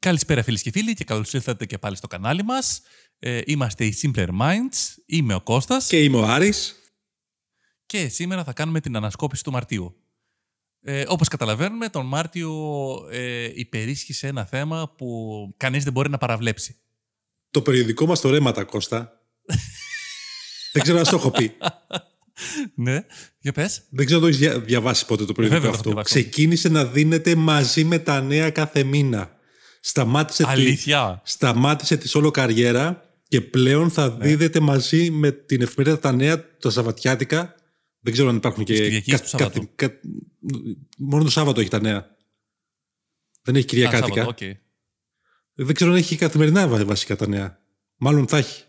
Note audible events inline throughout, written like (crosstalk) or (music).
Καλησπέρα φίλοι και φίλοι και καλώς ήρθατε και πάλι στο κανάλι μας. Ε, είμαστε οι Simpler Minds, είμαι ο Κώστας Και είμαι ο Άρης. και σήμερα θα κάνουμε την ανασκόπηση του Μαρτίου. Ε, όπως καταλαβαίνουμε, τον Μάρτιο ε, υπερίσχυσε ένα θέμα που κανείς δεν μπορεί να παραβλέψει. Το περιοδικό μας το ρέματα, Κώστα. Δεν ξέρω αν σου το έχω πει. (laughs) ναι, για πες. Δεν ξέρω αν το έχεις διαβάσει ποτέ το περιοδικό Βέβαια, το έχω αυτό. διαβάσει. Ξεκίνησε να δίνεται μαζί με τα νέα κάθε μήνα. Σταμάτησε, τη, Αλήθεια. σταμάτησε τη όλο καριέρα και πλέον θα Ναι. δίδεται μαζί με την εφημερίδα τα νέα τα Σαββατιάτικα. Δεν ξέρω αν υπάρχουν και. Της Κυριακής του Σαββάτου. μόνο το Σάββατο έχει τα νέα. Δεν έχει Α, Κυριακάτικα. Σάββατο, οκ. Δεν ξέρω αν έχει καθημερινά βα- βασικά τα νέα. Μάλλον θα έχει.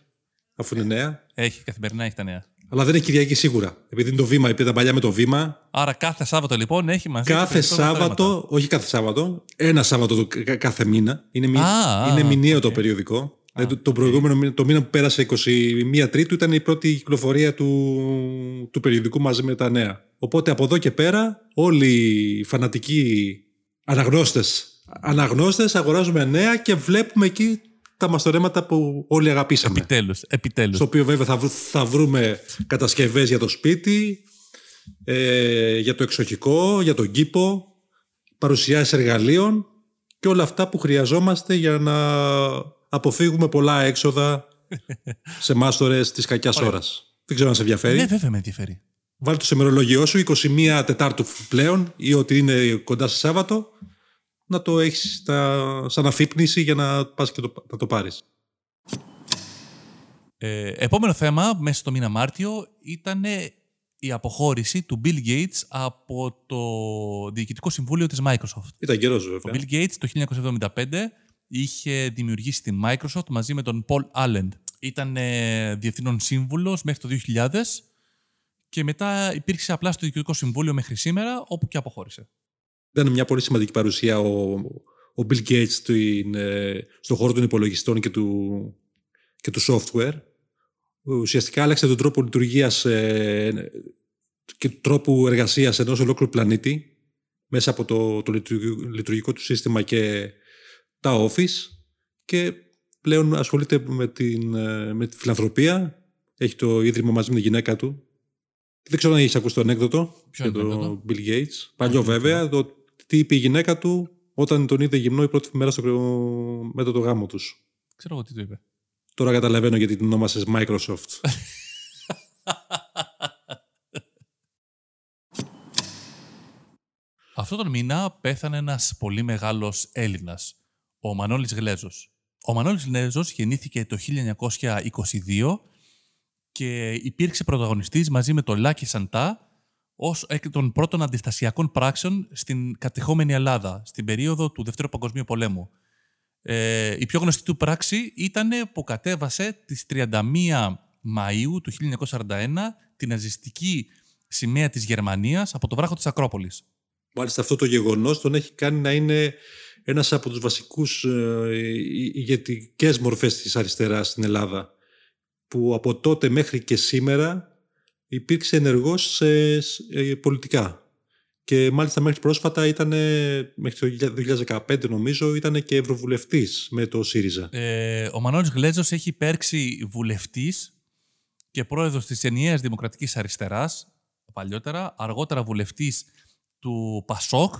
Αφού είναι νέα. Έχει, καθημερινά έχει τα νέα. Αλλά δεν έχει Κυριακή σίγουρα. Επειδή είναι το βήμα, επειδή ήταν παλιά με το βήμα. Άρα κάθε Σάββατο λοιπόν έχει μαζί το Κάθε περιοδικό με μαστορέματα. Σάββατο, όχι κάθε Σάββατο, ένα Σάββατο το, κα- κάθε μήνα. Είναι, μη, Α, είναι α, μηνιαίο οκ. το περιοδικό. Δηλαδή, το, το προηγούμενο μήνα, το μήνα που πέρασε 21 Τρίτου ήταν η πρώτη κυκλοφορία του, του περιοδικού μαζί με τα νέα. Οπότε από εδώ και πέρα όλοι οι φανατικοί αναγνώστες, αναγνώστες αγοράζουμε νέα και βλέπουμε εκεί τα μαστορέματα που όλοι αγαπήσαμε. Επιτέλους, επιτέλους. Στο οποίο βέβαια θα, βρου- θα βρούμε κατασκευές για το σπίτι, ε, για το εξοχικό, για τον κήπο, παρουσιάσεις εργαλείων και όλα αυτά που χρειαζόμαστε για να αποφύγουμε πολλά έξοδα (laughs) σε μάστορες της κακιάς Ωραία. ώρας. Δεν ξέρω αν σε ενδιαφέρει. Ναι, βέβαια με ενδιαφέρει. Βάλτε το σε μερολογιό σου 21 Τετάρτου πλέον ή ότι είναι κοντά σε Σάββατο να το έχεις στα, σαν αφύπνιση για να πας και το, να το πάρεις. Ε, επόμενο θέμα μέσα στο μήνα Μάρτιο ήταν η αποχώρηση του Bill Gates από το Διοικητικό Συμβούλιο της Microsoft. Ήταν καιρός Ο βέβαια. Bill Gates το 1975 είχε δημιουργήσει την Microsoft μαζί με τον Paul Allen. Ήταν ε, διευθύνων σύμβουλος μέχρι το 2000 και μετά υπήρξε απλά στο Διοικητικό Συμβούλιο μέχρι σήμερα όπου και αποχώρησε. Ήταν μια πολύ σημαντική παρουσία ο, ο Bill Gates στην, ε, στον χώρο των υπολογιστών και του, και του software. Ουσιαστικά άλλαξε τον τρόπο λειτουργίας ε, και του τρόπου εργασίας ενός ολόκληρου πλανήτη μέσα από το, το λειτουργικό, λειτουργικό του σύστημα και τα office και πλέον ασχολείται με, την, ε, με τη φιλανθρωπία. Έχει το ίδρυμα μαζί με τη γυναίκα του. Δεν ξέρω αν έχεις ακούσει το ανέκδοτο Ποιο για τον ανέκδοτο; Bill Gates. Παλιό δεν βέβαια. Το τι είπε η γυναίκα του όταν τον είδε γυμνό η πρώτη μέρα στο, μετά το γάμο τους. Ξέρω εγώ τι του είπε. Τώρα καταλαβαίνω γιατί την ονόμασες Microsoft. (laughs) Αυτό τον μήνα πέθανε ένας πολύ μεγάλος Έλληνας, ο Μανώλης Γλέζος. Ο Μανώλης Γλέζος γεννήθηκε το 1922 και υπήρξε πρωταγωνιστής μαζί με τον Λάκη Σαντά ως εκ των πρώτων αντιστασιακών πράξεων στην κατεχόμενη Ελλάδα, στην περίοδο του Δευτέρου Παγκοσμίου Πολέμου. Ε, η πιο γνωστή του πράξη ήταν που κατέβασε τις 31 Μαΐου του 1941 την ναζιστική σημαία της Γερμανίας από το βράχο της Ακρόπολης. Μάλιστα αυτό το γεγονός τον έχει κάνει να είναι ένας από τους βασικούς ε, ηγετικές μορφές της αριστεράς στην Ελλάδα που από τότε μέχρι και σήμερα υπήρξε ενεργός σε, ε, πολιτικά. Και μάλιστα μέχρι πρόσφατα ήταν, μέχρι το 2015 νομίζω, ήταν και ευρωβουλευτής με το ΣΥΡΙΖΑ. Ε, ο Μανώλης Γλέζος έχει υπέρξει βουλευτής και πρόεδρος της ενιαίας Δημοκρατικής Αριστεράς, παλιότερα, αργότερα βουλευτής του ΠΑΣΟΚ,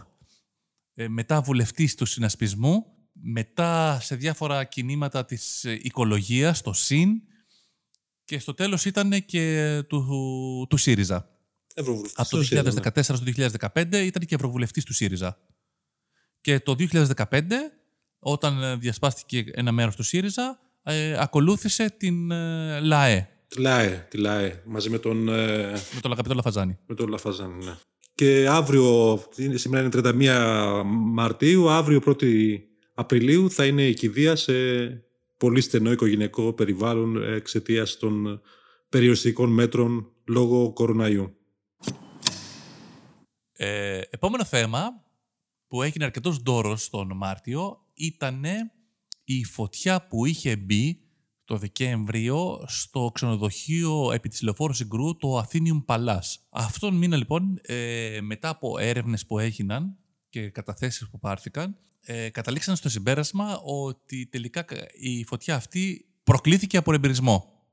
ε, μετά βουλευτής του Συνασπισμού, μετά σε διάφορα κινήματα της ε, οικολογίας, το ΣΥΝ, και στο τέλος ήταν και του, του ΣΥΡΙΖΑ. Ευρωβουλευτής Από το στο ΣΥΡΙΖΑ, 2014 στο 2015 ήταν και ευρωβουλευτής του ΣΥΡΙΖΑ. Και το 2015, όταν ε, διασπάστηκε ένα μέρος του ΣΥΡΙΖΑ, ε, ακολούθησε την ε, ΛΑΕ Τη ΛΑΕ, τη ΛΑΕ, μαζί με τον, ε, με τον Αγαπητό Λαφαζάνη. με τον Λαφαζάνη. Ναι. Και αύριο, είναι- σήμερα είναι 31 Μαρτίου, αύριο 1η Απριλίου θα είναι η κηδεία σε πολύ στενό οικογενειακό περιβάλλον εξαιτίας των περιοριστικών μέτρων λόγω κοροναϊού. Ε, επόμενο θέμα που έγινε αρκετός ντόρος τον Μάρτιο ήταν η φωτιά που είχε μπει το Δεκέμβριο στο ξενοδοχείο επί της λεωφόρου Συγκρού, το Athenium Palace. Αυτόν τον μήνα λοιπόν, ε, μετά από έρευνες που έγιναν, και καταθέσεις που πάρθηκαν, ε, καταλήξαν στο συμπέρασμα ότι τελικά η φωτιά αυτή προκλήθηκε από εμπειρισμό.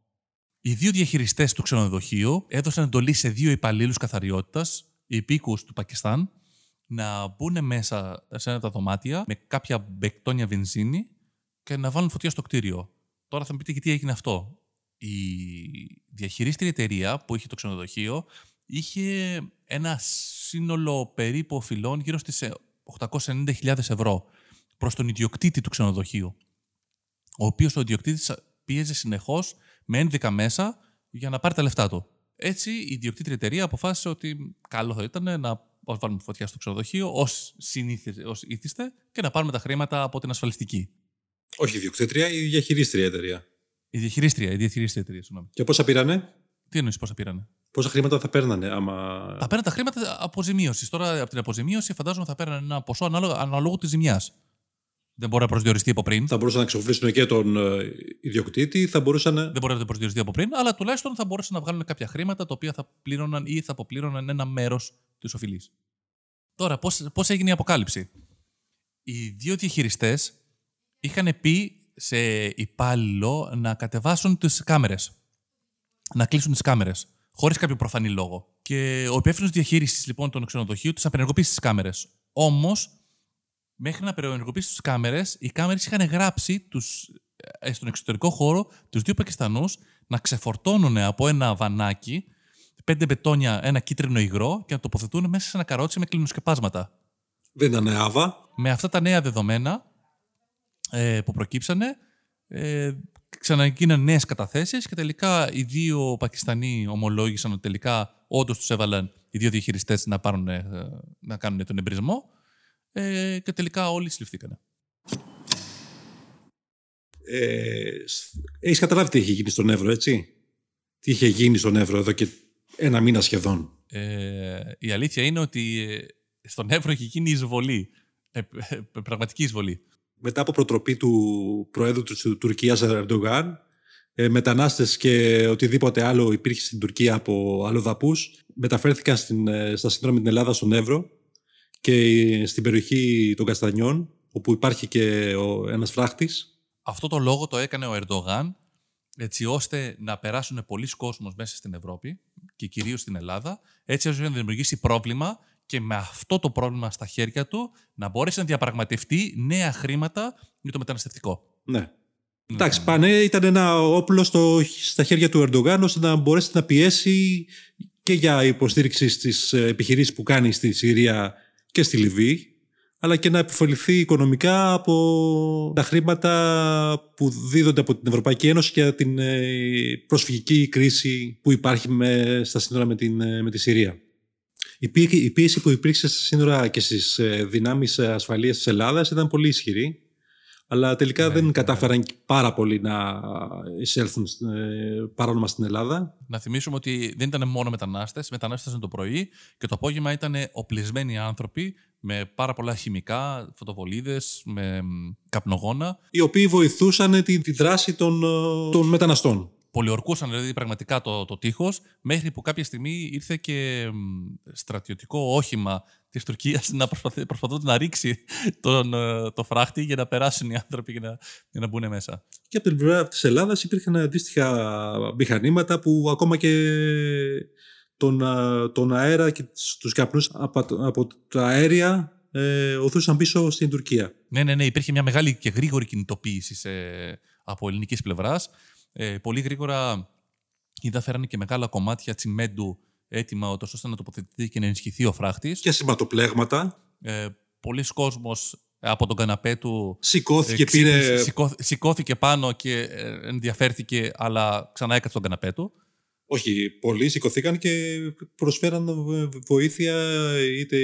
Οι δύο διαχειριστές του ξενοδοχείου έδωσαν εντολή σε δύο υπαλλήλους καθαριότητας, υπήκους του Πακιστάν, να μπουν μέσα σε ένα τα δωμάτια με κάποια μπεκτόνια βενζίνη και να βάλουν φωτιά στο κτίριο. Τώρα θα μου πείτε γιατί έγινε αυτό. Η διαχειρίστρια εταιρεία που είχε το ξενοδοχείο είχε ένα σύνολο περίπου οφειλών γύρω στις 890.000 ε, ευρώ προς τον ιδιοκτήτη του ξενοδοχείου, ο οποίος ο ιδιοκτήτης πίεζε συνεχώς με ένδικα μέσα για να πάρει τα λεφτά του. Έτσι, η ιδιοκτήτρια εταιρεία αποφάσισε ότι καλό θα ήταν να βάλουμε φωτιά στο ξενοδοχείο ως ήθιστε και να πάρουμε τα χρήματα από την ασφαλιστική. Όχι η ιδιοκτήτρια, η διαχειρίστρια εταιρεία. Η διαχειρίστρια, η διαχειρίστρια εταιρεία, συγγνώμη. Και πόσα πήρανε; Τι εννοείς πόσα πήρανε; Πόσα χρήματα θα παίρνανε, άμα. Θα παίρνανε τα χρήματα αποζημίωσης. Τώρα από την αποζημίωση φαντάζομαι θα παίρνανε ένα ποσό αναλόγω της ζημιάς. Δεν μπορεί να προσδιοριστεί από πριν. Θα μπορούσαν να ξοφλήσουν και τον ε, ιδιοκτήτη, θα μπορούσαν. Δεν μπορεί να προσδιοριστεί από πριν, αλλά τουλάχιστον θα μπορούσαν να βγάλουν κάποια χρήματα τα οποία θα πλήρωναν ή θα αποπλήρωναν ένα μέρος της οφειλής. Τώρα, πώς έγινε η αποκάλυψη; Οι δύο διαχειριστές είχαν πει σε υπάλληλο να κατεβάσουν τις κάμερες. Να κλείσουν τις κάμερες. Χωρίς κάποιο προφανή λόγο. Και ο υπεύθυνος διαχείρισης λοιπόν των ξενοδοχείου τους απενεργοποίησε τις κάμερες. Όμως, μέχρι να απενεργοποιήσει τις κάμερες, οι κάμερες είχαν γράψει τους, ε, στον εξωτερικό χώρο τους δύο Πακιστανούς να ξεφορτώνουν από ένα βανάκι πέντε μπετόνια, ένα κίτρινο υγρό και να τοποθετούν μέσα σε ένα καρότσι με κλινοσκεπάσματα. Δεν ήταν άβα. Με αυτά τα νέα δεδομένα ε, που προκύψανε, ε, ξαναγίναν νέες καταθέσεις και τελικά οι δύο Πακιστανοί ομολόγησαν ότι τελικά όντως τους έβαλαν οι δύο διαχειριστές να, ε, να κάνουν τον εμπρισμό ε, και τελικά όλοι συλληφθήκαν. Ε, έχεις καταλάβει τι είχε γίνει στον Εύρο, έτσι; Τι είχε γίνει στον Εύρο εδώ και ένα μήνα σχεδόν; Ε, η αλήθεια είναι ότι ε, στον Εύρο έχει γίνει εισβολή. Ε, ε, πραγματική εισβολή. Μετά από προτροπή του Προέδρου της Τουρκίας Ερντογάν, ε, μετανάστες και οτιδήποτε άλλο υπήρχε στην Τουρκία από αλλοδαπούς μεταφέρθηκαν στην, στα σύνορα με την Ελλάδα στον Εύρο και στην περιοχή των Καστανιών όπου υπάρχει και ο, ένας φράχτης. Αυτό το λόγο το έκανε ο Ερντογάν έτσι ώστε να περάσουν πολλοί κόσμος μέσα στην Ευρώπη και κυρίως στην Ελλάδα, έτσι ώστε να δημιουργήσει πρόβλημα και με αυτό το πρόβλημα στα χέρια του να μπορέσει να διαπραγματευτεί νέα χρήματα για το μεταναστευτικό. Ναι. ναι. Εντάξει, πάνε, ήταν ένα όπλο στο, στα χέρια του Ερντογάν ώστε να μπορέσει να πιέσει και για υποστήριξη στις επιχειρήσεις που κάνει στη Συρία και στη Λιβύη αλλά και να επιφοληθεί οικονομικά από τα χρήματα που δίδονται από την Ευρωπαϊκή Ένωση για την ε, προσφυγική κρίση που υπάρχει με, στα σύνορα με, την, ε, με τη Συρία. Η πίεση που υπήρξε στα σύνορα και στις ε, δυνάμεις ασφαλείας της Ελλάδας ήταν πολύ ισχυρή αλλά τελικά ναι, δεν ναι. κατάφεραν πάρα πολύ να εισέλθουν παρόνομα στην Ελλάδα. Να θυμίσουμε ότι δεν ήταν μόνο μετανάστες, μετανάστες ήταν το πρωί και το απόγευμα ήταν οπλισμένοι άνθρωποι με πάρα πολλά χημικά, φωτοβολίδες, με καπνογόνα. Οι οποίοι βοηθούσαν τη, τη δράση των, ε, των μεταναστών. Πολιορκούσαν δηλαδή πραγματικά το, το τείχος, μέχρι που κάποια στιγμή ήρθε και στρατιωτικό όχημα της Τουρκίας να προσπαθεί, να ρίξει τον, ε, το φράχτη για να περάσουν οι άνθρωποι για να, για να μπουν μέσα. Και από την πλευρά της Ελλάδας υπήρχαν αντίστοιχα μηχανήματα που ακόμα και τον, τον αέρα και τους καπνούς από, από τα αέρια ε, οθούσαν πίσω στην Τουρκία. Ναι, ναι, ναι. Υπήρχε μια μεγάλη και γρήγορη κινητοποίηση σε, από ελληνικής πλευράς. Ε, πολύ γρήγορα είδα φέρανε και μεγάλα κομμάτια τσιμέντου έτοιμα ώστε να τοποθετηθεί και να ενισχυθεί ο φράχτης. Και σηματοπλέγματα. Ε, Πολλοί κόσμος από τον καναπέ του. Σηκώθηκε, ε, πήρε... σηκώθηκε πάνω και ε, ενδιαφέρθηκε, αλλά ξανά έκατσε τον καναπέ του. Όχι, πολλοί σηκωθήκαν και προσφέραν βοήθεια είτε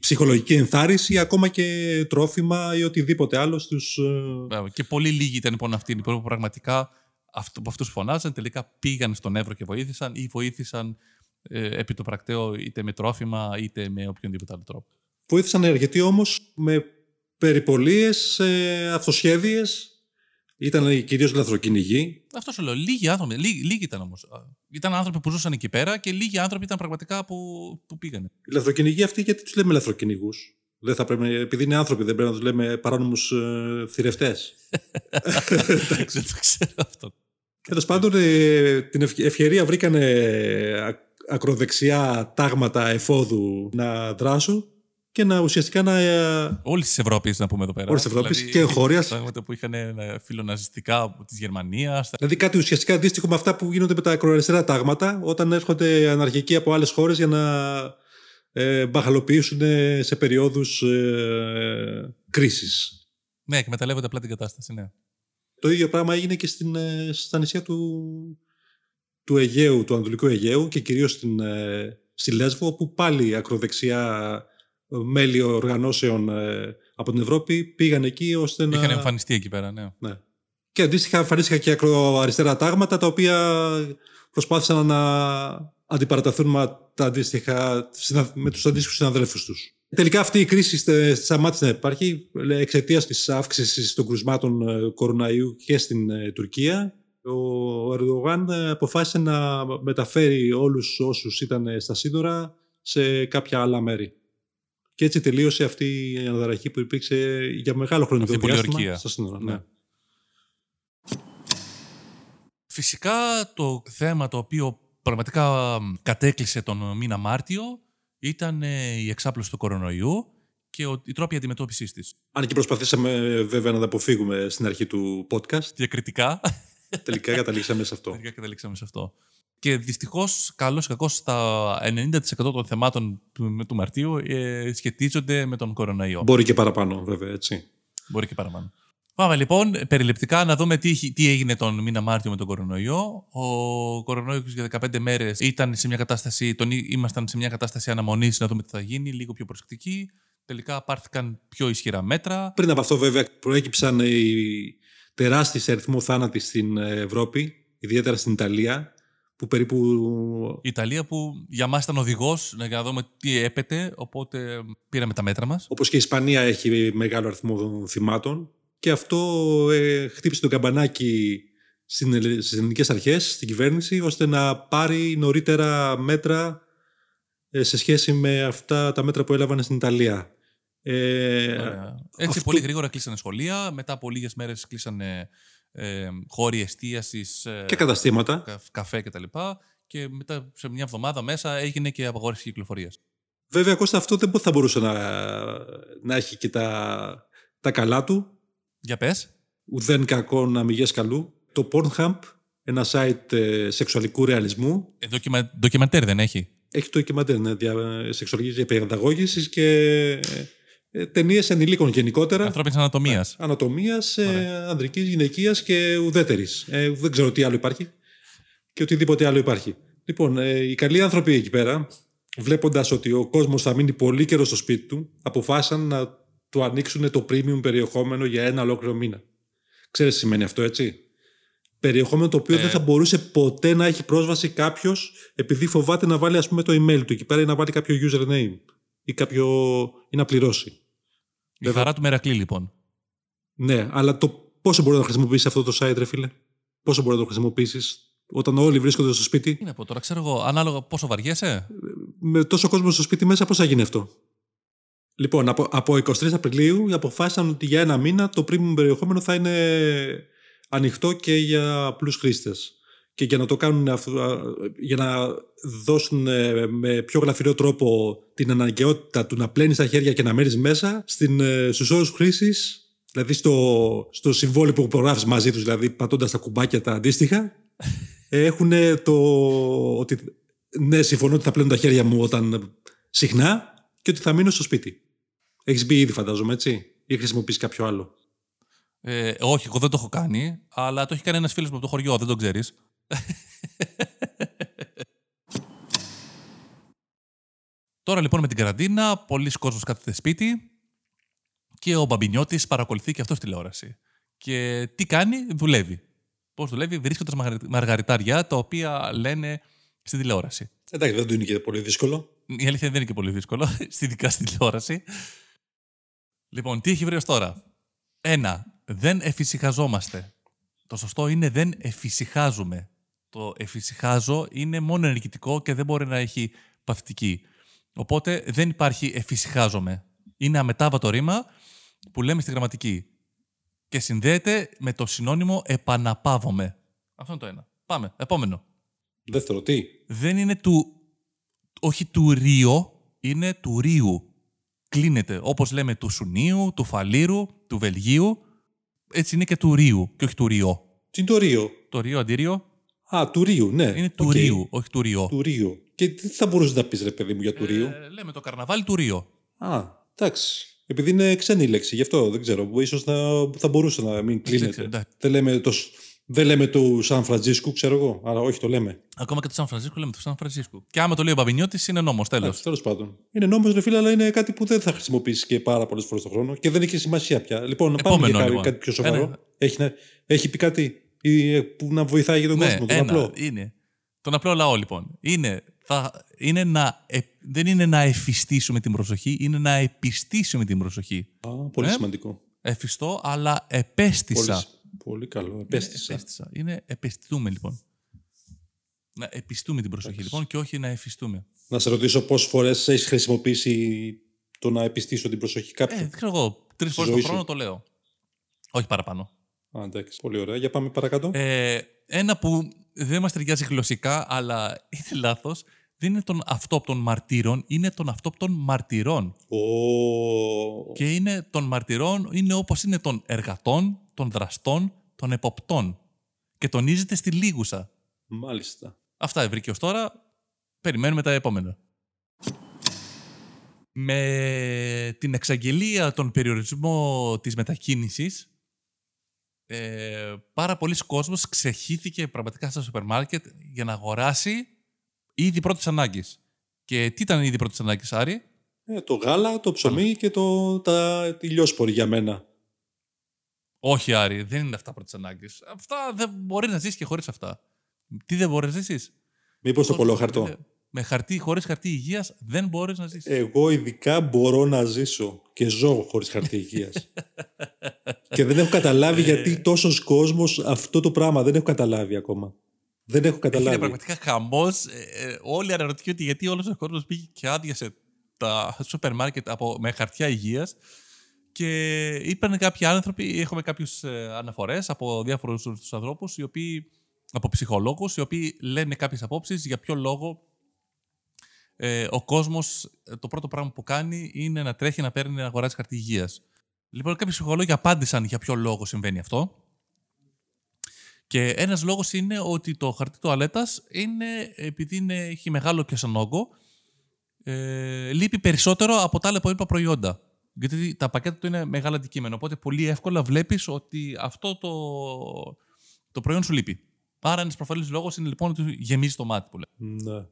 ψυχολογική ενθάρρυνση ή ακόμα και τρόφιμα ή οτιδήποτε άλλο στους... Ε, και πολύ λίγοι ήταν λοιπόν αυτοί που πραγματικά από αυτούς φωνάζαν τελικά πήγαν στον Εύρο και βοήθησαν ή βοήθησαν ε, επί το πρακτέο είτε με τρόφιμα είτε με οποιονδήποτε άλλο τρόπο. Βοήθησαν αρκετοί όμως με περιπολίες, ε, αυτοσχέδιες ήταν κυρίως λαθροκυνηγοί. Αυτό σου λέω. Λίγοι άνθρωποι. Λίγοι, λίγοι ήταν όμως. Ήταν άνθρωποι που ζούσαν εκεί πέρα και λίγοι άνθρωποι ήταν πραγματικά που, που πήγανε. Οι λαθροκυνηγοί αυτοί, γιατί τους λέμε λαθροκυνηγούς; Δεν θα πρέπει, επειδή είναι άνθρωποι, δεν πρέπει να τους λέμε παράνομους ε, θηρευτές. Δεν το ξέρω αυτό. Τέλος πάντων, ε, την ευ- ευκαιρία βρήκανε α- ακροδεξιά τάγματα εφόδου να δράσουν και να ουσιαστικά να. ε, Όλης της Ευρώπης, να πούμε εδώ πέρα. Όλης της Ευρώπης και εγχώριας. Πράγματα που είχαν ε, φιλοναζιστικά της Γερμανίας. Δηλαδή κάτι ουσιαστικά αντίστοιχο με αυτά που γίνονται με τα ακροαριστερά τάγματα όταν έρχονται αναρχικοί από άλλες χώρες για να ε, μπαχαλοποιήσουν σε περιόδους ε, κρίσης. Ναι, εκμεταλλεύονται απλά την κατάσταση, ναι. Το ίδιο πράγμα έγινε και στην, ε, στα νησιά του, του Αιγαίου, του Ανατολικού Αιγαίου και κυρίως στην, ε, στη Λέσβο, όπου πάλι ακροδεξιά ε, μέλη οργανώσεων ε, από την Ευρώπη πήγαν εκεί ώστε να... Είχαν εμφανιστεί εκεί πέρα, ναι. Ναι. Και αντίστοιχα εμφανίστηκαν και ακροαριστερά τάγματα τα οποία προσπάθησαν να αντιπαραταθούν με, τα αντίστοιχα, συνα- με τους αντίστοιχους συναδέλφους τους. Τελικά αυτή η κρίση στε- σταμάτησε να υπάρχει εξαιτίας της αύξησης των κρουσμάτων ε, κοροναϊού και στην ε, Τουρκία. Ο Ερντογάν ε, αποφάσισε να μεταφέρει όλους όσους ήταν στα σύνορα σε κάποια άλλα μέρη. Και έτσι τελείωσε αυτή η αναδραχή που υπήρξε για μεγάλο χρονικό Αυτή η διάστημα πολιορκία. στα σύνορα. Ναι. Ναι. Φυσικά το θέμα το οποίο πραγματικά μ, κατέκλυσε τον μήνα Μάρτιο ήταν ε, η εξάπλωση του κορονοϊού και ο, οι τρόποι αντιμετώπισης της. Αν και προσπαθήσαμε ε, βέβαια να τα αποφύγουμε στην αρχή του podcast, Διακριτικά, τελικά καταλήξαμε σε αυτό. τελικά καταλήξαμε σε αυτό. Και δυστυχώς, καλό ή κακό, στα 90% των θεμάτων του, του Μαρτίου ε, σχετίζονται με τον κορονοϊό. Μπορεί και παραπάνω, βέβαια, έτσι. Μπορεί και παραπάνω. Πάμε λοιπόν περιληπτικά να δούμε τι, έχει- τι έγινε τον μήνα Μάρτιο με τον κορονοϊό. Ο κορονοϊός για 15 μέρες ήταν σε μια κατάσταση, τον, ή- ήμασταν σε μια κατάσταση αναμονής να δούμε τι θα γίνει, λίγο πιο προσεκτική. Τελικά πάρθηκαν πιο ισχυρά μέτρα. Πριν από αυτό, βέβαια, προέκυψαν οι τεράστιες αριθμό θάνατοι στην Ευρώπη, ιδιαίτερα στην Ιταλία, που περίπου Η Ιταλία που για μας ήταν οδηγός για να δούμε τι έπεται, οπότε πήραμε τα μέτρα μας. όπως και η Ισπανία έχει μεγάλο αριθμό θυμάτων. Και αυτό ε, χτύπησε το καμπανάκι στην ελε- στις ελληνικές αρχές, στην κυβέρνηση, ώστε να πάρει νωρίτερα μέτρα ε, σε σχέση με αυτά τα μέτρα που έλαβαν στην Ιταλία. Ε, Ωραία. Έτσι αυτό- πολύ γρήγορα κλείσανε σχολεία, μετά από λίγες μέρες κλείσανε ε, χώροι εστίασης, ε, και καταστήματα. κα- καφέ κτλ. Και μετά σε μια εβδομάδα μέσα έγινε και απαγόρευση κυκλοφορίας. Βέβαια, Κώστα, αυτό δεν θα μπορούσε να, να έχει και τα, τα καλά του. Για πες. Ουδέν κακό να μηγές καλού. Το Pornhub, ένα site ε, σεξουαλικού ρεαλισμού, Ε, ντοκιμα... ντοκιμαντέρ δεν έχει. έχει το ντοκιμαντέρ ναι, δια, σεξουαλικής διαπαιδαγώγησης και ε, ταινίες ενηλίκων γενικότερα. Ανθρώπινης ανατομίας. Ανατομίας, ε, Ωραία. ανδρικής, γυναικείας και ουδέτερης. Ε, δεν ξέρω τι άλλο υπάρχει και οτιδήποτε άλλο υπάρχει. Λοιπόν, ε, οι καλοί άνθρωποι εκεί πέρα, βλέποντας ότι ο κόσμος θα μείνει πολύ καιρό στο σπίτι του, αποφάσισαν να του ανοίξουν το premium περιεχόμενο για ένα ολόκληρο μήνα. Ξέρεις τι σημαίνει αυτό, έτσι; Περιεχόμενο το οποίο Ε. δεν θα μπορούσε ποτέ να έχει πρόσβαση κάποιος επειδή φοβάται να βάλει ας πούμε το email του εκεί πέρα ή να βάλει κάποιο username ή, κάποιο... ή να πληρώσει. Η Βέβαια. χαρά του Μερακλή, λοιπόν. Ναι, αλλά το πόσο μπορεί να το χρησιμοποιήσεις αυτό το site, ρε φίλε; Πόσο μπορεί να το χρησιμοποιήσεις όταν όλοι βρίσκονται στο σπίτι; Τι να πω τώρα, ξέρω εγώ, ανάλογα πόσο βαριέσαι; Με τόσο κόσμο στο σπίτι μέσα, πώς θα γίνει αυτό; Λοιπόν, από, από 23 Απριλίου αποφάσισαν ότι για ένα μήνα το premium περιεχόμενο θα είναι ανοιχτό και για απλούς χρήστες. Και για να το κάνουν αυτό, α, για να δώσουν ε, με πιο γλαφυρό τρόπο την αναγκαιότητα του να πλένει τα χέρια και να μένει μέσα στην, ε, στους όρους χρήσης, δηλαδή στο, στο συμβόλαιο που υπογράφεις μαζί τους, δηλαδή πατώντας τα κουμπάκια τα αντίστοιχα, έχουν το ότι ναι, συμφωνώ ότι θα πλένω τα χέρια μου όταν συχνά και ότι θα μείνω στο σπίτι. Έχεις μπει ήδη φαντάζομαι, έτσι, ή χρησιμοποιήσει κάποιο άλλο; Ε, όχι, εγώ δεν το έχω κάνει, αλλά το έχει κάνει ένας φίλος μου από το χωριό, δεν το ξέρεις. Τώρα λοιπόν με την καραντίνα, πολλοί κόσμος κάθεται σπίτι και ο Μπαμπινιώτης παρακολουθεί και αυτός τηλεόραση. Και τι κάνει, δουλεύει. Πώς δουλεύει, βρίσκοντας μαργαρι- μαργαριτάρια τα οποία λένε στην τηλεόραση. Εντάξει, δεν του είναι και πολύ δύσκολο. Η αλήθεια δεν είναι και πολύ δύσκολο, (laughs) ειδικά στην τηλεόραση. Λοιπόν, τι έχει βρει ως τώρα; Ένα, δεν εφησυχαζόμαστε. Το σωστό είναι δεν εφησυχάζουμε. Το εφησυχάζω είναι μόνο ενεργητικό και δεν μπορεί να έχει παθητική. Οπότε δεν υπάρχει εφησυχάζομαι. Είναι αμετάβατο ρήμα που λέμε στη γραμματική. Και συνδέεται με το συνώνυμο επαναπαύομαι. Αυτό είναι το ένα. Πάμε. Επόμενο. Δεύτερο, τι; Δεν είναι του. Όχι του Ρίο, είναι του Ρίου. Κλίνεται. Όπως λέμε του Σουνίου, του Φαλήρου, του Βελγίου. Έτσι είναι και του Ρίου και όχι του ριό. Τι είναι το Ρίο; Το Ρίο Αντίρριο Α, του Ρίου, ναι. είναι του Οκ. Ρίου, όχι του ριό. Του Ρίου. Και τι θα μπορούσες να πεις, ρε παιδί μου, για του Ρίου; Ε, λέμε το καρναβάλι του Ρίο. Α, εντάξει. Επειδή είναι ξένη λέξη, γι' αυτό δεν ξέρω. Ίσως να θα μπορούσε να μην κλείνεται. ξέρω, εντάξει. δεν, λέμε το, δεν λέμε του Σαν Φραντζίσκου, ξέρω εγώ. Αλλά όχι το λέμε. Ακόμα και το Σαν Φρανσίσκο λέμε το Σαν Φρανσίσκο. Και άμα το λέει ο Παπινιώτη, είναι νόμος. Τέλος. Τέλος πάντων. Είναι νόμος, ρε φίλε, αλλά είναι κάτι που δεν θα χρησιμοποιήσει και πάρα πολλές φορές το χρόνο και δεν έχει σημασία πια. Λοιπόν, να πάμε Επόμενο, για κάτι, λοιπόν. κάτι πιο σοβαρό. Ένα. Έχει, να- έχει πει κάτι; Ή, ε, που να βοηθάει για τον Ναι, κόσμο, τον ένα, απλό. είναι. Τον απλό λαό, λοιπόν. Είναι, θα, είναι να, ε, δεν είναι να εφιστήσουμε την προσοχή, είναι να επιστήσουμε την προσοχή. Α, πολύ Ε, σημαντικό. Εφιστώ, αλλά Πολύ, επέστησα. πολύ καλό. Επέστησα. Επέστησα. Είναι επιστούμε, λοιπόν. Να επιστούμε την προσοχή, Εντάξει. λοιπόν, και όχι να εφιστούμε. Να σε ρωτήσω πόσες φορές έχεις χρησιμοποιήσει το να επιστήσω την προσοχή κάποιου. Ε, δεν ξέρω εγώ. Τρεις Στη φορές ζωή το σου; χρόνο το λέω. Όχι παραπάνω. Α, εντάξει. Πολύ ωραία. Για πάμε παρακάτω. Ε, ένα που δεν μας ταιριάζει γλωσσικά, αλλά είναι λάθος. Δεν είναι τον αυτόπτων μαρτύρων, είναι τον αυτόπτων μαρτυρών. Ω, Και είναι των μαρτυρών, είναι όπως είναι των εργατών, των δραστών, των εποπτών. Και τονίζεται στη λίγουσα. Μάλιστα. Αυτά βρήκε ως τώρα. Περιμένουμε τα επόμενα. Με την εξαγγελία των περιορισμό της μετακίνησης, ε, πάρα πολλοί κόσμος ξεχύθηκε πραγματικά στα σούπερ μάρκετ για να αγοράσει είδη πρώτης ανάγκης. Και τι ήταν είδη πρώτης ανάγκης, Άρη; Ε, το γάλα, το ψωμί και το, τα, τη λιόσπορη για μένα. Όχι, Άρη, δεν είναι αυτά πρώτης ανάγκης. Αυτά δεν μπορείς να ζήσει και χωρίς αυτά. Τι δεν μπορείς να ζήσεις; Μήπως το κολόχαρτο. Με χαρτί, χωρίς χαρτί υγείας δεν μπορείς να ζήσεις. Εγώ ειδικά μπορώ να ζήσω και ζω χωρίς χαρτί υγείας. (laughs) και δεν έχω καταλάβει γιατί τόσος κόσμος αυτό το πράγμα δεν έχω καταλάβει ακόμα. Δεν έχω Είναι καταλάβει. πραγματικά χαμός. όλοι αναρωτιούνται γιατί όλος ο κόσμος πήγε και άδειασε τα σούπερ μάρκετ από, με χαρτιά υγείας. Και είπαν κάποιοι άνθρωποι, έχουμε κάποιους αναφορές από διάφορους ανθρώπους, οι οποίοι, από ψυχολόγους, οι οποίοι λένε κάποιες απόψεις για ποιο λόγο ε, ο κόσμος το πρώτο πράγμα που κάνει είναι να τρέχει να παίρνει να αγοράζει χαρτί υγείας. Λοιπόν, κάποιοι ψυχολόγοι απάντησαν για ποιο λόγο συμβαίνει αυτό. Και ένας λόγος είναι ότι το χαρτί τουαλέτας είναι, επειδή είναι, έχει μεγάλο και σαν όγκο, ε, λείπει περισσότερο από τα άλλα υπόλοιπα προϊόντα. Γιατί τα πακέτα του είναι μεγάλο αντικείμενο. Οπότε πολύ εύκολα βλέπεις ότι αυτό το, το προϊόν σου λείπει. Άρα ένας προφανής λόγος είναι λοιπόν ότι γεμίζει το μάτι που λέει. Ναι.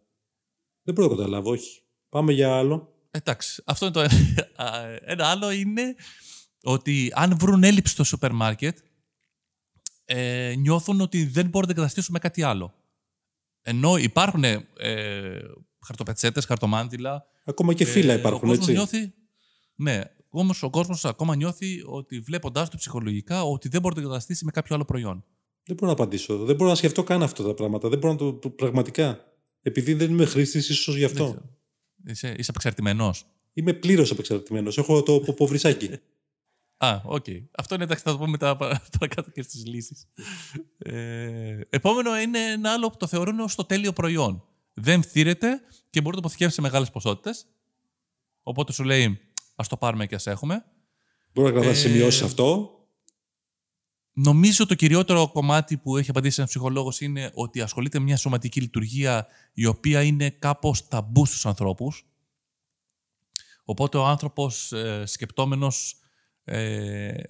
Δεν μπορώ να καταλάβω, όχι. Πάμε για άλλο. Εντάξει, αυτό είναι το ένα. Α, Ένα άλλο είναι ότι αν βρουν έλλειψη στο σούπερ μάρκετ, ε, νιώθουν ότι δεν μπορούν να εγκαταστήσουν με κάτι άλλο. Ενώ υπάρχουν ε, χαρτοπετσέτες, χαρτομάντιλα. Ακόμα και φύλλα ε, υπάρχουν, ο κόσμος έτσι. Νιώθει, ναι, όμως ο κόσμος ακόμα νιώθει ότι βλέποντάς το ψυχολογικά ότι δεν μπορεί να το αντικαταστήσει με κάποιο άλλο προϊόν. Δεν μπορώ να απαντήσω. Δεν μπορώ να σκεφτώ καν αυτά τα πράγματα. Δεν μπορώ να το. Πραγματικά. Επειδή δεν είμαι χρήστης, ίσως γι' Δεν αυτό. ξέρω. Είσαι, είσαι απεξαρτημένος. Είμαι πλήρως απεξαρτημένος. Έχω το ποποβρυσάκι. Α, οκ. Αυτό είναι εντάξει, θα το πούμε μετά πα- παρακάτω και στις λύσεις. Ε, επόμενο είναι ένα άλλο που το θεωρούν ως το τέλειο προϊόν. Δεν φθήρεται και μπορεί να το αποθηκεύσει σε μεγάλες ποσότητες. Οπότε σου λέει, ας το πάρουμε και ας έχουμε. Μπορώ να κρατάς Ε, σημειώσεις αυτό. Νομίζω το κυριότερο κομμάτι που έχει απαντήσει ένας ψυχολόγος είναι ότι ασχολείται με μια σωματική λειτουργία η οποία είναι κάπως ταμπού στους ανθρώπους. Οπότε ο άνθρωπος ε, σκεπτόμενος ε,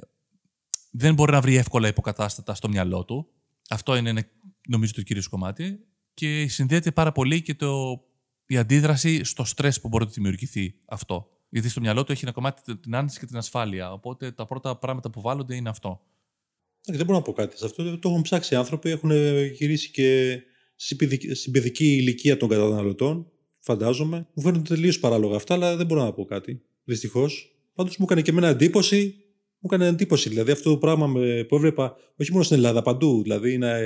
δεν μπορεί να βρει εύκολα υποκατάστατα στο μυαλό του. Αυτό είναι ένα, νομίζω το κυρίως κομμάτι. Και συνδέεται πάρα πολύ και το, η αντίδραση στο στρες που μπορεί να δημιουργηθεί αυτό. Γιατί στο μυαλό του έχει ένα κομμάτι την άνεση και την ασφάλεια. Οπότε τα πρώτα πράγματα που βάλλονται είναι αυτό. Εντάξει, Δεν μπορώ να πω κάτι. Σε αυτό το έχουν ψάξει οι άνθρωποι. Έχουν γυρίσει και στην παιδική- στην παιδική ηλικία των καταναλωτών. Φαντάζομαι. Μου φαίνονται τελείως παράλογα αυτά, αλλά δεν μπορώ να πω κάτι. Δυστυχώς. Πάντως μου έκανε και εμένα εντύπωση. Μου έκανε εντύπωση. Δηλαδή αυτό το πράγμα με- που έβλεπα όχι μόνο στην Ελλάδα, παντού. Δηλαδή να,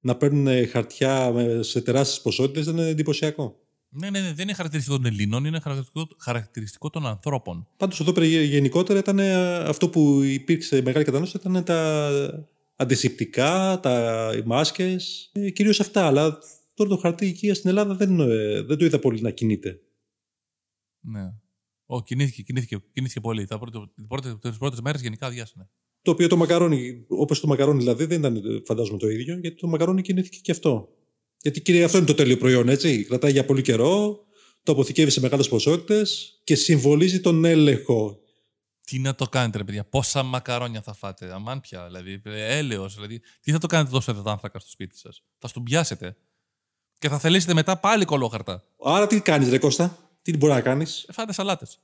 να παίρνουν χαρτιά με- σε τεράστιες ποσότητες ήταν εντυπωσιακό. Ναι, ναι, ναι, δεν είναι χαρακτηριστικό των Ελλήνων, είναι χαρακτηριστικό, χαρακτηριστικό των ανθρώπων. Πάντως εδώ πέρα γενικότερα ήταν ε, αυτό που υπήρξε μεγάλη κατανόηση ήταν τα αντισηπτικά, τα, οι μάσκες, ε, κυρίως αυτά. Αλλά τώρα το χαρτί υγεία στην Ελλάδα δεν, ε, δεν το είδα πολύ να κινείται. Ναι. Ο, κινήθηκε, κινήθηκε, κινήθηκε πολύ. Τα πρώτα, τις πρώτες μέρες γενικά αδειάσανε. Το οποίο το μακαρόνι, όπως το μακαρόνι δηλαδή, δεν ήταν φαντάζομαι το ίδιο, γιατί το μακαρόνι κινήθηκε και αυτό. Γιατί κύριε, αυτό είναι το τέλειο προϊόν, έτσι. Κρατάει για πολύ καιρό, το αποθηκεύει σε μεγάλες ποσότητες και συμβολίζει τον έλεγχο. Τι να το κάνετε, ρε παιδιά, πόσα μακαρόνια θα φάτε, αμάν πια, δηλαδή, έλεος, δηλαδή, τι θα το κάνετε τόσο άνθρακα στο σπίτι σας; Θα στον πιάσετε. Και θα θελήσετε μετά πάλι κολόχαρτα. Άρα τι κάνεις, Ρε Κώστα, τι μπορεί να κάνεις; Ε, φάτε σαλάτες.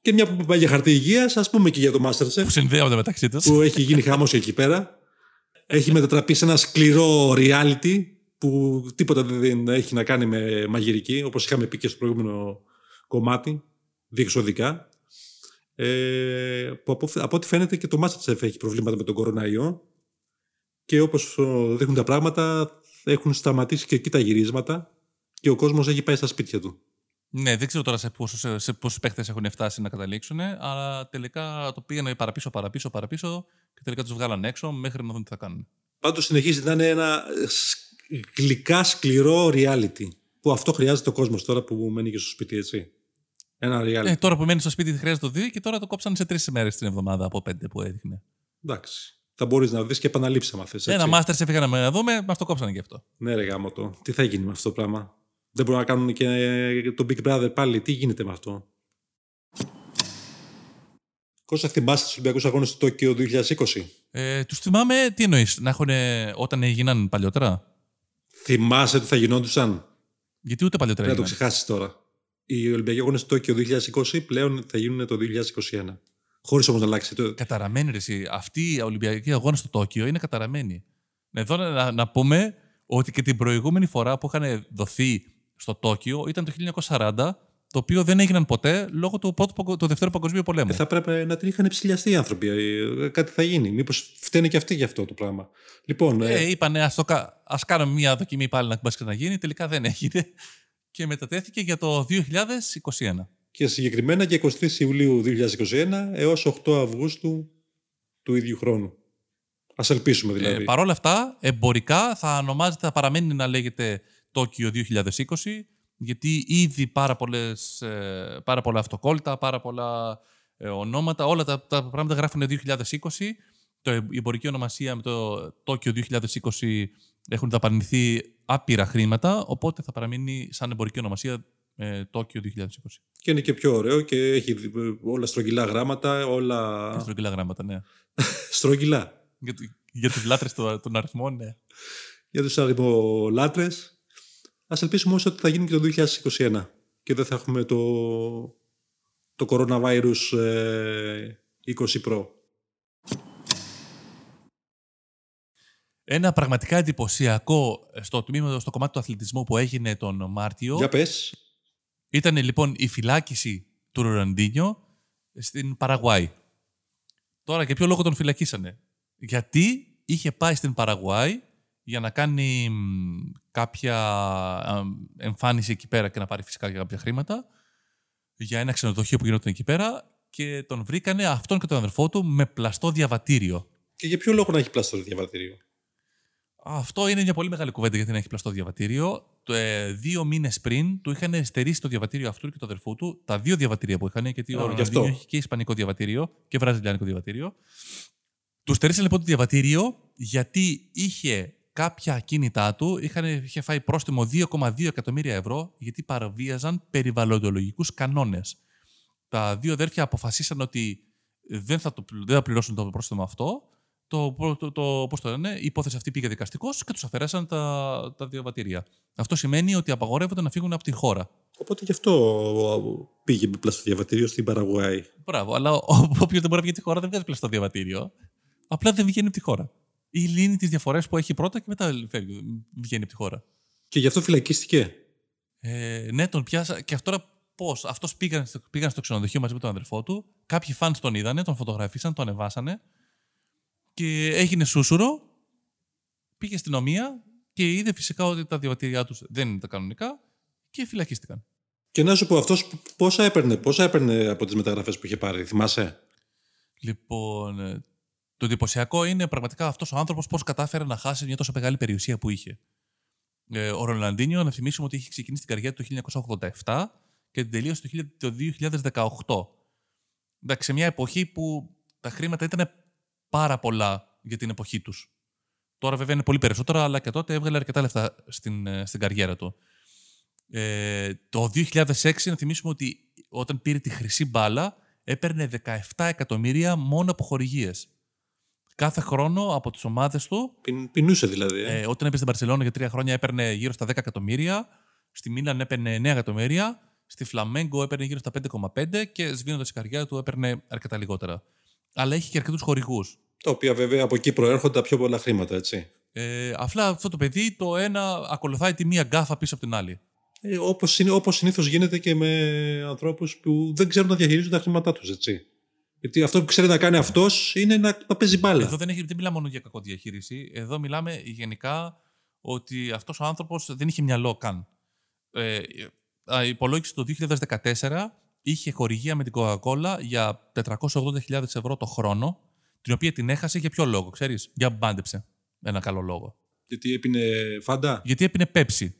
Και μια που πάει για χαρτί υγείας, ας πούμε και για το Masterchef. Που συνδέονται μεταξύ τους. Που έχει γίνει χάμο εκεί πέρα. Έχει μετατραπεί σε ένα σκληρό reality που τίποτα δεν έχει να κάνει με μαγειρική, όπως είχαμε πει και στο προηγούμενο κομμάτι, διεξοδικά. Ε, που από, από ό,τι φαίνεται και το Masterchef έχει προβλήματα με τον κοροναϊό και όπως δείχνουν τα πράγματα έχουν σταματήσει και εκεί τα γυρίσματα και ο κόσμος έχει πάει στα σπίτια του. Ναι, δεν ξέρω τώρα σε πόσους σε πόσους παίχτε έχουν φτάσει να καταλήξουν, αλλά τελικά το πήγανε παραπίσω, παραπίσω, παραπίσω και τελικά τους βγάλαν έξω μέχρι να δουν τι θα κάνουν. Πάντως συνεχίζει να είναι ένα γλυκά σκληρό reality. Που αυτό χρειάζεται ο κόσμος τώρα που μένει και στο σπίτι, έτσι. Ένα reality. Ε, τώρα που μένει στο σπίτι χρειάζεται το δύο και τώρα το κόψαν σε τρεις μέρε την εβδομάδα από πέντε που έδειχνε. Εντάξει. Θα μπορείς να δεις και επαναλήψεις αν θες. Ένα μάστερ σε φύγανε να δούμε, μας το κόψανε και αυτό. Ναι, ρε γάμο το. Τι θα γίνει με αυτό το πράγμα; Δεν μπορούν να κάνουν και το Big Brother πάλι. Τι γίνεται με αυτό; Κόσα θυμάστε τους Ολυμπιακούς Αγώνες του Τόκιο 2020. Ε, τους θυμάμαι, τι εννοείς, να έχουν όταν έγιναν παλιότερα; Θυμάσαι τι θα γινόντουσαν; Γιατί ούτε παλιότερα. Να το ξεχάσεις τώρα. Οι Ολυμπιακοί Αγώνες του Τόκιο 2020 πλέον θα γίνουν το 2021. Χωρίς όμως να αλλάξει το. Καταραμένη ρε, εσύ. Αυτοί οι Ολυμπιακοί Αγώνες στο Τόκιο είναι καταραμένοι. Εδώ να, να πούμε ότι και την προηγούμενη φορά που είχαν δοθεί στο Τόκιο ήταν το 1940, το οποίο δεν έγιναν ποτέ λόγω του, πρώτου, του Δευτέρου Παγκοσμίου Πολέμου. Ε, θα πρέπει να την είχαν ψηλιαστεί οι άνθρωποι. Ε, κάτι θα γίνει. Μήπως φταίνε και αυτοί για αυτό το πράγμα. Λοιπόν, ε, ε, είπανε, ας ας κάνουμε μια δοκιμή πάλι να μπας να γίνει. Τελικά δεν έγινε. (laughs) Και μετατέθηκε για το 2021. Και συγκεκριμένα και 23 Ιουλίου 2021 έως 8 Αυγούστου του ίδιου χρόνου. Ας ελπίσουμε δηλαδή. Ε, Παρ' όλα αυτά, εμπορικά θα ονομάζεται, θα παραμένει να λέγεται Τόκιο 2020, γιατί ήδη πάρα, πολλές, ε, πάρα πολλά αυτοκόλλητα, πάρα πολλά ε, ονόματα, όλα τα, τα πράγματα γράφουν 2020. Το, η εμπορική ονομασία με το Τόκιο 2020 έχουν δαπανηθεί άπειρα χρήματα, οπότε θα παραμείνει σαν εμπορική ονομασία ε, Τόκιο 2020. Και είναι και πιο ωραίο και έχει όλα στρογγυλά γράμματα, όλα... στρογγυλά γράμματα, ναι. (laughs) στρογγυλά. Για, για τους λάτρες των αριθμών, ναι. Για τους αριθμολάτρες Ας ελπίσουμε όμως ότι θα γίνει και το 2021 και δεν θα έχουμε το, το coronavirus 20 ε, Pro. Ένα πραγματικά εντυπωσιακό στο τμήμα, στο κομμάτι του αθλητισμού που έγινε τον Μάρτιο. Για πες. Ήταν λοιπόν η φυλάκιση του Ροραντίνιο στην Παραγουάη. Τώρα για ποιο λόγο τον φυλακίσανε; Γιατί είχε πάει στην Παραγουάη για να κάνει κάποια εμφάνιση εκεί πέρα και να πάρει φυσικά κάποια χρήματα για ένα ξενοδοχείο που γινόταν εκεί πέρα και τον βρήκανε αυτόν και τον αδερφό του με πλαστό διαβατήριο. Και για ποιο λόγο να έχει πλαστό διαβατήριο; Αυτό είναι μια πολύ μεγάλη κουβέντα γιατί να έχει πλαστό διαβατήριο. Το, ε, δύο μήνες πριν του είχαν στερήσει το διαβατήριο αυτού και του αδερφού του, τα δύο διαβατήρια που είχαν, γιατί ο Ροναλντίνιο έχει και ισπανικό διαβατήριο και βραζιλιάνικο διαβατήριο. Του στερήσαν λοιπόν το διαβατήριο γιατί είχε κάποια ακίνητά του είχαν, είχε φάει πρόστιμο 2,2 εκατομμύρια ευρώ γιατί παραβίαζαν περιβαλλοντολογικούς κανόνες. Τα δύο αδέρφια αποφασίσαν ότι δεν θα, το, δεν θα πληρώσουν το πρόστιμο αυτό. Το, το, το, πώς το λένε, η υπόθεση αυτή πήγε δικαστικός και τους αφαιρέσαν τα, τα διαβατήρια. Αυτό σημαίνει ότι απαγορεύονται να φύγουν από τη χώρα. Οπότε γι' αυτό πήγε με πλαστό διαβατήριο στην Παραγουάη. Μπράβο, αλλά όποιο δεν μπορεί να βγει τη χώρα δεν βγάζει πλαστό διαβατήριο. Απλά δεν βγαίνει από τη χώρα ή λύνει τις διαφορές που έχει πρώτα και μετά φεύγει, βγαίνει από τη χώρα. Και γι' αυτό φυλακίστηκε. Ε, ναι, τον πιάσα. Και αυτό τώρα πώς. Αυτός πήγαν, πήγαν στο ξενοδοχείο μαζί με τον αδερφό του. Κάποιοι φαν τον είδανε, τον φωτογραφίσαν, τον ανεβάσανε. Και έγινε σούσουρο. Πήγε στην αστυνομία και είδε φυσικά ότι τα διαβατήριά τους δεν είναι τα κανονικά και φυλακίστηκαν. Και να σου πω, αυτός πόσα έπαιρνε, πόσα έπαιρνε από τις μεταγραφές που είχε πάρει, θυμάσαι; Λοιπόν, ε, το εντυπωσιακό είναι πραγματικά αυτός ο άνθρωπος πώς κατάφερε να χάσει μια τόσο μεγάλη περιουσία που είχε. Ε, ο Ρολαντίνιο, να θυμίσουμε ότι είχε ξεκινήσει την καριέρα του 1987 και την τελείωσε το 2018. Εντάξει, σε μια εποχή που τα χρήματα ήταν πάρα πολλά για την εποχή τους. Τώρα βέβαια είναι πολύ περισσότερα, αλλά και τότε έβγαλε αρκετά λεφτά στην, ε, στην καριέρα του. Ε, το 2006, να θυμίσουμε ότι όταν πήρε τη χρυσή μπάλα, έπαιρνε 17 εκατομμύρια μόνο από χορηγίες. Κάθε χρόνο από τις ομάδες του. Πιν, πεινούσε δηλαδή. Ε. Ε, όταν έπαιρνε στην Παρσελόνα για τρία χρόνια έπαιρνε γύρω στα 10 εκατομμύρια. Στη Μίλαν έπαιρνε 9 εκατομμύρια. Στη Φλαμέγκο έπαιρνε γύρω στα 5,5 και σβήνοντας η καρδιά του έπαιρνε αρκετά λιγότερα. Αλλά έχει και αρκετούς χορηγούς. Τα οποία βέβαια από εκεί προέρχονται τα πιο πολλά χρήματα, έτσι. Ε, απλά αυτό το παιδί το ένα ακολουθάει τη μία γκάφα πίσω από την άλλη. Ε, όπως, όπως συνήθως γίνεται και με ανθρώπους που δεν ξέρουν να διαχειρίζουν τα χρήματά τους, έτσι. Γιατί αυτό που ξέρει να κάνει αυτός είναι να, να παίζει μπάλα. Εδώ δεν, έχει, δεν μιλάμε μόνο για κακό διαχείριση. Εδώ μιλάμε γενικά ότι αυτός ο άνθρωπος δεν είχε μυαλό καν. Ε, υπολόγισε το 2014 είχε χορηγία με την Coca-Cola για 480.000 ευρώ το χρόνο, την οποία την έχασε για ποιο λόγο, ξέρεις, για μπάντεψε. Ένα καλό λόγο. Γιατί έπινε φάντα. Γιατί έπινε πέψη.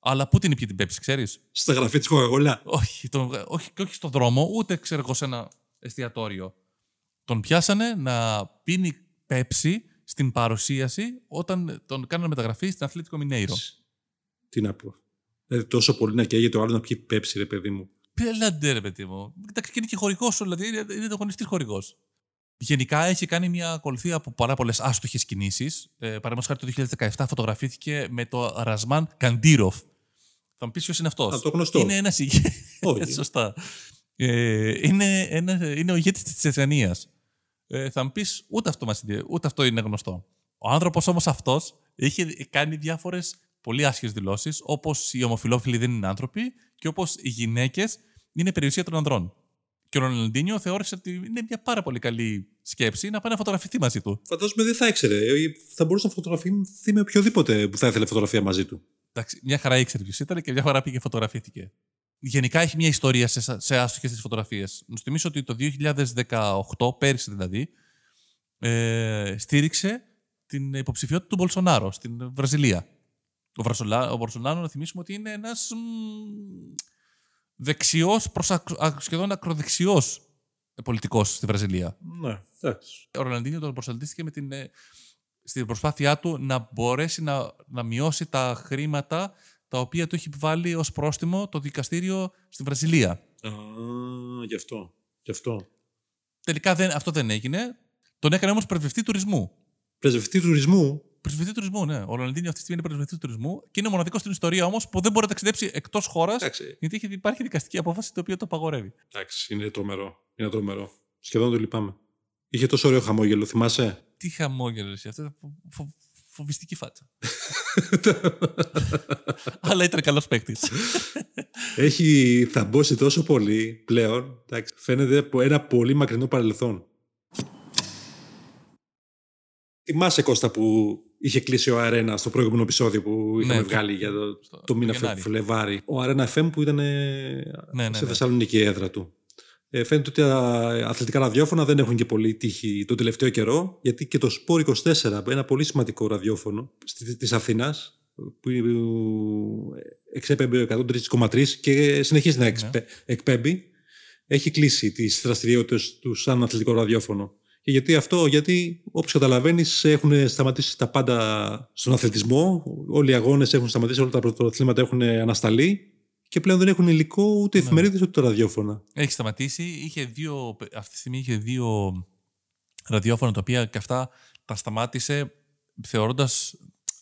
Αλλά πού την ήπια την πέψη, ξέρεις; Στα γραφεία της Coca-Cola. Όχι, τον, όχι, και όχι στον δρόμο, ούτε ξέρω εγώ σε ένα εστιατόριο. Τον πιάσανε να πίνει πέψη στην παρουσίαση όταν τον κάνανε μεταγραφή στην Αθλήτικο Μινέιρο. Τι να πω. Δηλαδή τόσο πολύ να καίγεται ο άλλος να πιει πέψη, ρε παιδί μου. Πέλαντε, ρε παιδί μου. Εντάξει, και είναι και χορηγός, δηλαδή είναι το γονιστή χορηγός. Γενικά έχει κάνει μια ακολουθία από πάρα πολλές άστοχες κινήσεις. Ε, Παραδείγματος χάρη το 2017 φωτογραφήθηκε με το Ρασμάν Καντήροφ. Θα μου πεις ποιος είναι αυτός. Α, το γνωστό. Είναι ένας ηγέτης. (laughs) Σωστά. Ε, είναι, ένας, είναι ο ηγέτης της Τσετσενίας. Ε, θα μου πεις ούτε αυτό, μας, ούτε αυτό είναι γνωστό. Ο άνθρωπος όμως αυτός είχε κάνει διάφορες πολύ άσχε δηλώσεις, όπως οι ομοφυλόφιλοι δεν είναι άνθρωποι και όπως οι γυναίκες είναι περιουσία των ανδρών. Και ο Ροναλντίνιο θεώρησε ότι είναι μια πάρα πολύ καλή σκέψη να πάει να φωτογραφηθεί μαζί του. Φαντάζομαι δεν θα ήξερε. Θα μπορούσε να φωτογραφηθεί με οποιοδήποτε που θα ήθελε φωτογραφία μαζί του. Εντάξει, μια χαρά ήξερε ποιος ήταν και μια χαρά πήγε φωτογραφήθηκε. Γενικά έχει μια ιστορία σε, σε άστοχες τις φωτογραφίες. Να σου θυμίσω ότι το 2018, πέρυσι δηλαδή, ε, στήριξε την υποψηφιότητα του Μπολσονάρο στην Βραζιλία. Ο, Βρασολά, ο Μπολσονάρο, να θυμίσουμε ότι είναι ένας δεξιός προς σχεδόν ακροδεξιός πολιτικός στη Βραζιλία. Ναι, εντάξει. Ο Ροναντίνιο τον προσεταιρίστηκε με την, ε, στην προσπάθειά του να μπορέσει να, να μειώσει τα χρήματα τα οποία του έχει βάλει ως πρόστιμο το δικαστήριο στη Βραζιλία. Α, γι' αυτό. Γι αυτό. Τελικά δεν, αυτό δεν έγινε. Τον έκανε όμως πρεσβευτή τουρισμού. Πρεσβευτή τουρισμού; Πρεσβευτή τουρισμού, ναι. Ο Ροναλντίνιο αυτή τη στιγμή είναι πρεσβευτής τουρισμού και είναι μοναδικός στην ιστορία όμως που δεν μπορεί να ταξιδέψει εκτός χώρας γιατί έχει, υπάρχει δικαστική απόφαση το οποίο το απαγορεύει. Εντάξει, είναι τρομερό. Είναι τρομερό. Σχεδόν το λυπάμαι. Είχε τόσο ωραίο χαμόγελο, θυμάσαι; Τι χαμόγελο εσύ, αυτό. Φο, φοβιστική φάτσα. Αλλά ήταν καλός παίκτης. Έχει θαμπώσει τόσο πολύ πλέον. Εντάξει, φαίνεται από ένα πολύ μακρινό παρελθόν. Θυμάσαι Κώστα που είχε κλείσει ο Αρένα στο προηγούμενο επεισόδιο που είχαμε ναι, βγάλει για το, στο, το μήνα Φλεβάρι. Ο Αρένα FM που ήταν ναι, ναι, στη ναι. Θεσσαλονίκη έδρα του. Ε, φαίνεται ότι τα αθλητικά ραδιόφωνα δεν έχουν και πολύ τύχη τον τελευταίο καιρό, γιατί και το Σπόρ 24, ένα πολύ σημαντικό ραδιόφωνο της Αθήνας, που εξέπεμπε 103,3 και συνεχίζει να εκπέμπει, έχει κλείσει τις δραστηριότητες του σαν αθλητικό ραδιόφωνο. Και γιατί αυτό, γιατί όπως καταλαβαίνεις, έχουν σταματήσει τα πάντα στον αθλητισμό. Όλοι οι αγώνες έχουν σταματήσει, όλα τα πρωτοαθλήματα έχουν ανασταλεί και πλέον δεν έχουν υλικό ούτε ναι. εφημερίδες ούτε ραδιόφωνα. Έχει σταματήσει. Είχε δύο, αυτή τη στιγμή είχε δύο ραδιόφωνα τα οποία και αυτά τα σταμάτησε θεωρώντας.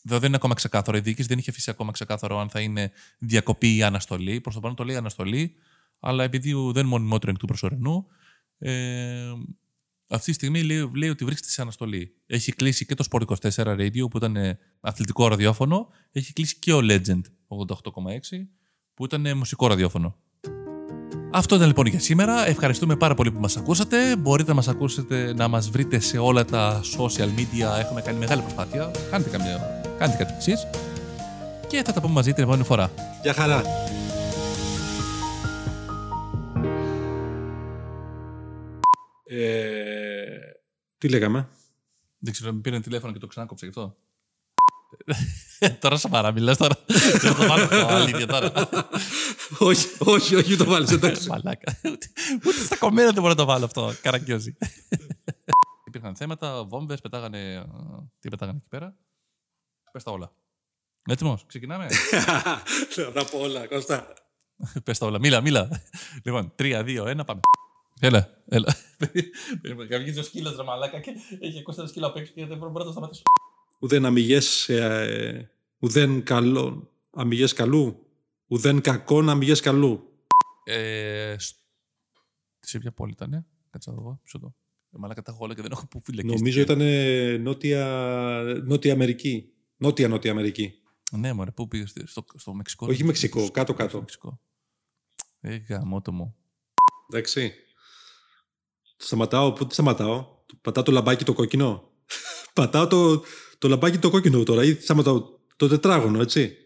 Δεν είναι ακόμα ξεκάθαρο. Η διοίκηση δεν είχε αφήσει ακόμα ξεκάθαρο αν θα είναι διακοπή ή αναστολή. Προς το παρόν το λέει αναστολή, αλλά επειδή δεν είναι monitoring του προσωρινού, ε, αυτή τη στιγμή λέει, λέει ότι βρίσκεται σε αναστολή. Έχει κλείσει και το Sport 24 Radio που ήταν ε, αθλητικό ραδιόφωνο. Έχει κλείσει και ο Legend 88,6 που ήταν ε, μουσικό ραδιόφωνο. Αυτό ήταν λοιπόν για σήμερα. Ευχαριστούμε πάρα πολύ που μας ακούσατε. Μπορείτε να μας ακούσετε, να μας βρείτε σε όλα τα social media. Έχουμε κάνει μεγάλη προσπάθεια. Κάντε, καμιά, κάντε κάτι εσείς. και θα τα πούμε μαζί την επόμενη φορά. Γεια χαρά. Ε, τι λέγαμε; Δεν ξέρω, με πήρε τηλέφωνο και το ξανάκοψε γι' αυτό. Τώρα σε παραμιλάς τώρα. Δεν το βάλω αυτό, αλήθεια τώρα. όχι, όχι, όχι, το βάλεις, εντάξει. Μαλάκα. Ούτε, ούτε στα κομμένα δεν μπορώ να το βάλω αυτό. Καραγκιόζη. Υπήρχαν θέματα, βόμβες, πετάγανε... ε, Τι πετάγανε εκεί πέρα. Πες τα όλα. Έτοιμος, ξεκινάμε; Θα πω όλα, Κώστα. Πες τα όλα. Μίλα, μίλα. Λοιπόν, 3, 2, 1, πάμε. Έλα, έλα. Βγάζει ο σκύλος ρε μαλάκα και έχει 24 σκύλα απ' έξω και δεν μπορώ να το σταματήσω. Ουδέν αμυγές, ε, ουδέν καλό, αμυγές καλού. Ουδέν κακόν αμυγές καλού. Ε, σ- σε ποια πόλη ήταν, κάτσε να δω, πίσω το. Ε, μαλάκα τα έχω όλα και δεν έχω που φυλακίσει. Νομίζω ήταν ε, νότια, νότια Αμερική. Νότια Νότια Αμερική. Ναι, μωρέ, πού πήγες, στο, στο Μεξικό. Όχι δεν Μεξικό, πήγες, κάτω-κάτω. στο Μεξικό. Ε, γαμώτο μου. Εντάξει. Σταματάω, πού τι σταματάω; Πατάω το λαμπάκι το κόκκινο. (laughs) Πατάω το, το λαμπάκι το κόκκινο τώρα ή σταματάω το τετράγωνο, έτσι.